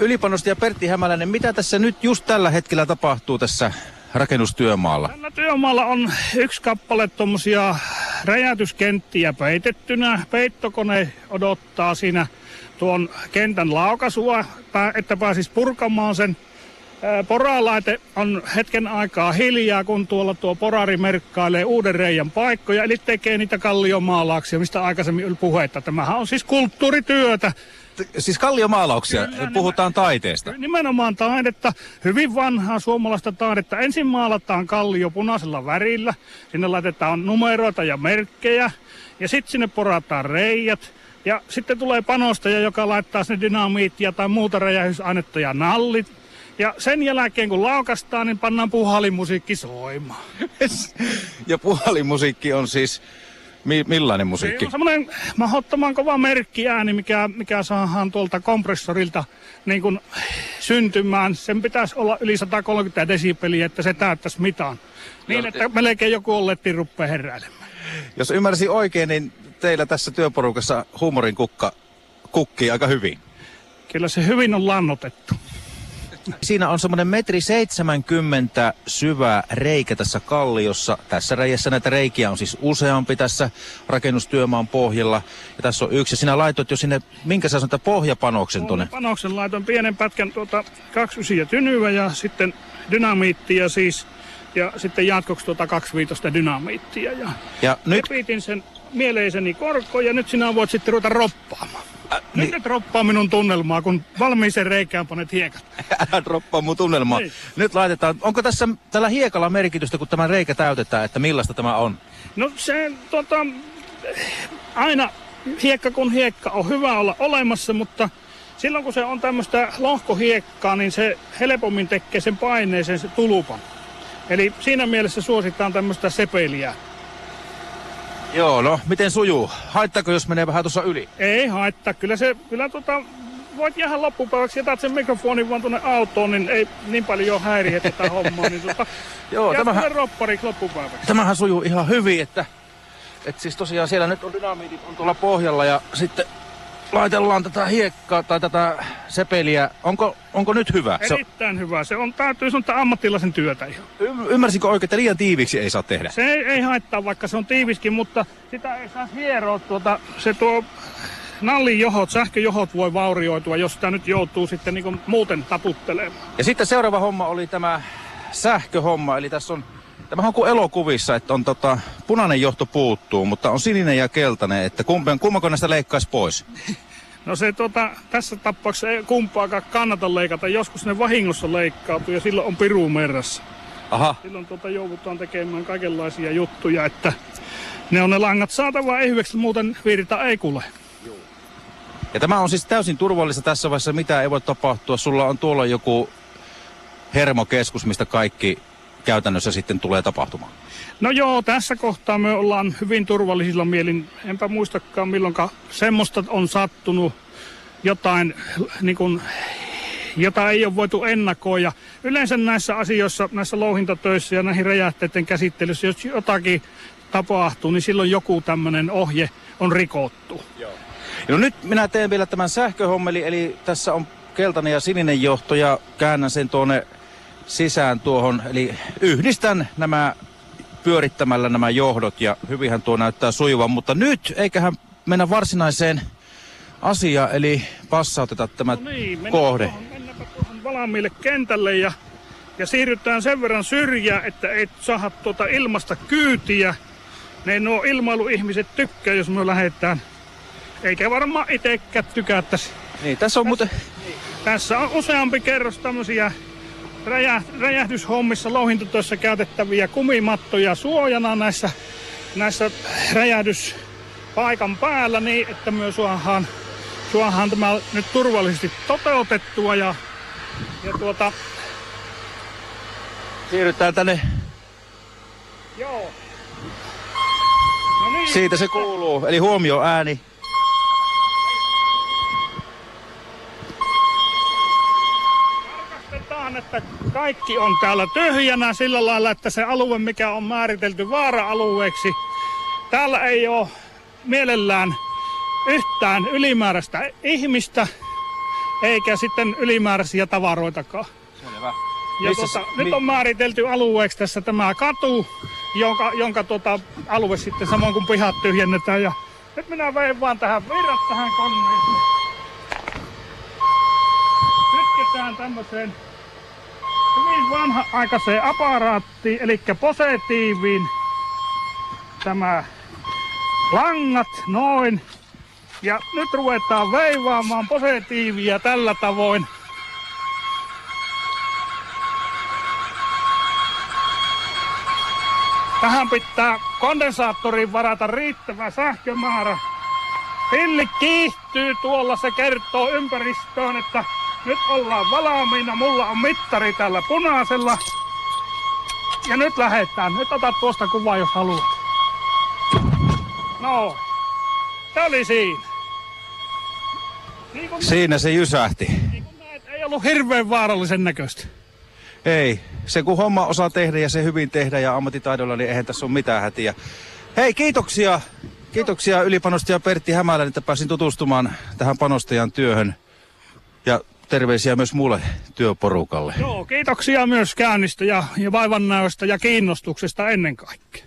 Ylipanosti ja Pertti Hämäläinen, mitä tässä nyt just tällä hetkellä tapahtuu tässä rakennustyömaalla? Tällä työmaalla on yksi kappale tuommoisia räjäytyskenttiä peitettynä. Peittokone odottaa siinä tuon kentän laukasua, pää- että pääsis purkamaan sen. Poralaite on hetken aikaa hiljaa, kun tuolla tuo porari merkkailee uuden reijän paikkoja, eli tekee niitä kalliomaalauksia, mistä aikaisemmin oli puhetta. Tämähän on siis kulttuurityötä. Siis kalliomaalauksia, Kyllä, puhutaan taiteesta. Nimenomaan taidetta, hyvin vanhaa suomalaista taidetta. Ensin maalataan kallio punaisella värillä, sinne laitetaan numeroita ja merkkejä, ja sitten sinne porataan reijät. Ja sitten tulee panostaja, joka laittaa sinne dynamiittia tai muuta räjähysainetta ja nallit. Ja sen jälkeen kun laukastaan, niin pannaan puhalimusiikki soimaan. Ja puhalimusiikki on siis, mi- millainen Se musiikki? on semmoinen mahdottoman kova merkkiääni, mikä, mikä saadaan tuolta kompressorilta niin kuin syntymään. Sen pitäisi olla yli 130 desibeliä, että se täyttäisi mitan. Niin, Joo, että melkein joku olletti rupeaa heräilemään. Jos ymmärsin oikein, niin teillä tässä työporukassa huumorin kukka kukkii aika hyvin. Kyllä se hyvin on lannotettu. Siinä on semmoinen metri 70 syvä reikä tässä kalliossa. Tässä reijässä näitä reikiä on siis useampi tässä rakennustyömaan pohjalla. Ja tässä on yksi. Sinä laitoit jo sinne, minkä sä sanoit, pohjapanoksen tuonne. Panoksen laitoin pienen pätkän tuota 29 tynyä ja sitten dynamiittia siis. Ja sitten jatkoksi tuota 25 dynamiittia. Ja Ja nyt, repitin sen mieleiseni korkoon ja nyt sinä voit sitten ruveta roppaamaan. Äh, Nyt niin, et roppaa minun tunnelmaa, kun valmiiseen reikään panet hiekat. älä droppaa mun tunnelmaa. Niin. Nyt laitetaan, onko tässä tällä hiekalla merkitystä, kun tämä reikä täytetään, että millaista tämä on? No se tota, aina hiekka kun hiekka on hyvä olla olemassa, mutta silloin kun se on tämmöistä lohkohiekkaa, niin se helpommin tekee sen paineeseen se tulupan. Eli siinä mielessä suositaan tämmöistä sepeliä. Joo, no miten sujuu? Haittaako, jos menee vähän tuossa yli? Ei haittaa, kyllä se, kyllä tota, voit jäädä loppupäiväksi, jätät sen mikrofonin vaan tuonne autoon, niin ei niin paljon häiriä tätä hommaa. Niin tota, Joo, tämähän... roppariksi loppupäiväksi. tämähän sujuu ihan hyvin, että, että siis tosiaan siellä nyt on dynamiitit on tuolla pohjalla ja sitten laitellaan tätä hiekkaa tai tätä sepeliä. Onko, onko nyt hyvä? Se, Erittäin hyvä. Se on, täytyy sanoa, että ammattilaisen työtä ihan. y- ymmärsinkö oikein, että liian tiiviksi ei saa tehdä? Se ei, ei haittaa, vaikka se on tiiviskin, mutta sitä ei saa hieroa. Tuota, se tuo nallin johot, sähköjohot voi vaurioitua, jos sitä nyt joutuu sitten niin muuten taputtelemaan. Ja sitten seuraava homma oli tämä sähköhomma, eli tässä on Tämähän on kuin elokuvissa, että on tota, punainen johto puuttuu, mutta on sininen ja keltainen, että kumpen, kummako näistä leikkaisi pois? No se tuota, tässä tapauksessa ei kumpaakaan kannata leikata. Joskus ne vahingossa leikkautuu ja silloin on piru merrassa. Aha, Silloin tuota joudutaan tekemään kaikenlaisia juttuja, että ne on ne langat saatava ehyeksi, muuten virta ei kule. Ja tämä on siis täysin turvallista tässä vaiheessa, mitä ei voi tapahtua. Sulla on tuolla joku hermokeskus, mistä kaikki käytännössä sitten tulee tapahtumaan. No joo, tässä kohtaa me ollaan hyvin turvallisilla mielin. Enpä muistakaan milloinka semmoista on sattunut jotain, niin kuin, jota ei ole voitu ennakoida. Yleensä näissä asioissa, näissä louhintatöissä ja näihin räjähteiden käsittelyssä, jos jotakin tapahtuu, niin silloin joku tämmöinen ohje on rikottu. No nyt minä teen vielä tämän sähköhommeli, eli tässä on keltainen ja sininen johto ja käännän sen tuonne sisään tuohon. Eli yhdistän nämä pyörittämällä nämä johdot ja hyvinhän tuo näyttää sujuvan. Mutta nyt eiköhän mennä varsinaiseen asiaan, eli passauteta tämä No niin, kohde. Tuohon, tuohon valmiille kentälle ja, ja siirrytään sen verran syrjää, että ei saada tuota ilmasta kyytiä. Ne nuo ilmailuihmiset tykkää, jos me lähdetään. Eikä varmaan itsekään tykättäisi. Niin, tässä on muuten... Tässä on useampi kerros tämmöisiä räjä, räjähdyshommissa louhintatöissä käytettäviä kumimattoja suojana näissä, näissä räjähdyspaikan päällä niin, että myös suohaan, suohaan tämä nyt turvallisesti toteutettua ja, ja tuota, Siirrytään tänne. joo. No niin, Siitä se kuuluu. Eli huomio ääni. Tarkastetaan, että kaikki on täällä tyhjänä sillä lailla, että se alue, mikä on määritelty vaara-alueeksi, täällä ei ole mielellään yhtään ylimääräistä ihmistä. eikä sitten ylimääräisiä tavaroitakaan. Selvä. Ja tuota, s- nyt mi- on määritelty alueeksi tässä tämä katu, jonka, jonka tuota, alue sitten samoin kuin pihat tyhjennetään. Ja nyt minä vein vaan tähän virrat tähän koneeseen. Kytketään tämmöiseen hyvin vanha-aikaiseen aparaattiin, eli positiiviin tämä langat noin. Ja nyt ruvetaan veivaamaan positiivia tällä tavoin. Tähän pitää kondensaattoriin varata riittävä sähkömäärä. Pilli kiihtyy tuolla, se kertoo ympäristöön, että nyt ollaan valmiina. Mulla on mittari tällä punaisella. Ja nyt lähdetään. Nyt otat tuosta kuvaa, jos haluat. No, se oli siinä. Niin Siinä se jysähti. niin näet, ei ollut hirveän vaarallisen näköistä. Ei, se kun homma osaa tehdä ja se hyvin tehdä ja ammattitaidolla, niin eihän tässä ole mitään hätiä. Hei, kiitoksia. Kiitoksia ylipanostaja Pertti Hämälän, että pääsin tutustumaan tähän panostajan työhön. Ja terveisiä myös muulle työporukalle. Joo, kiitoksia myös käynnistä ja, ja vaivannäöstä ja kiinnostuksesta ennen kaikkea.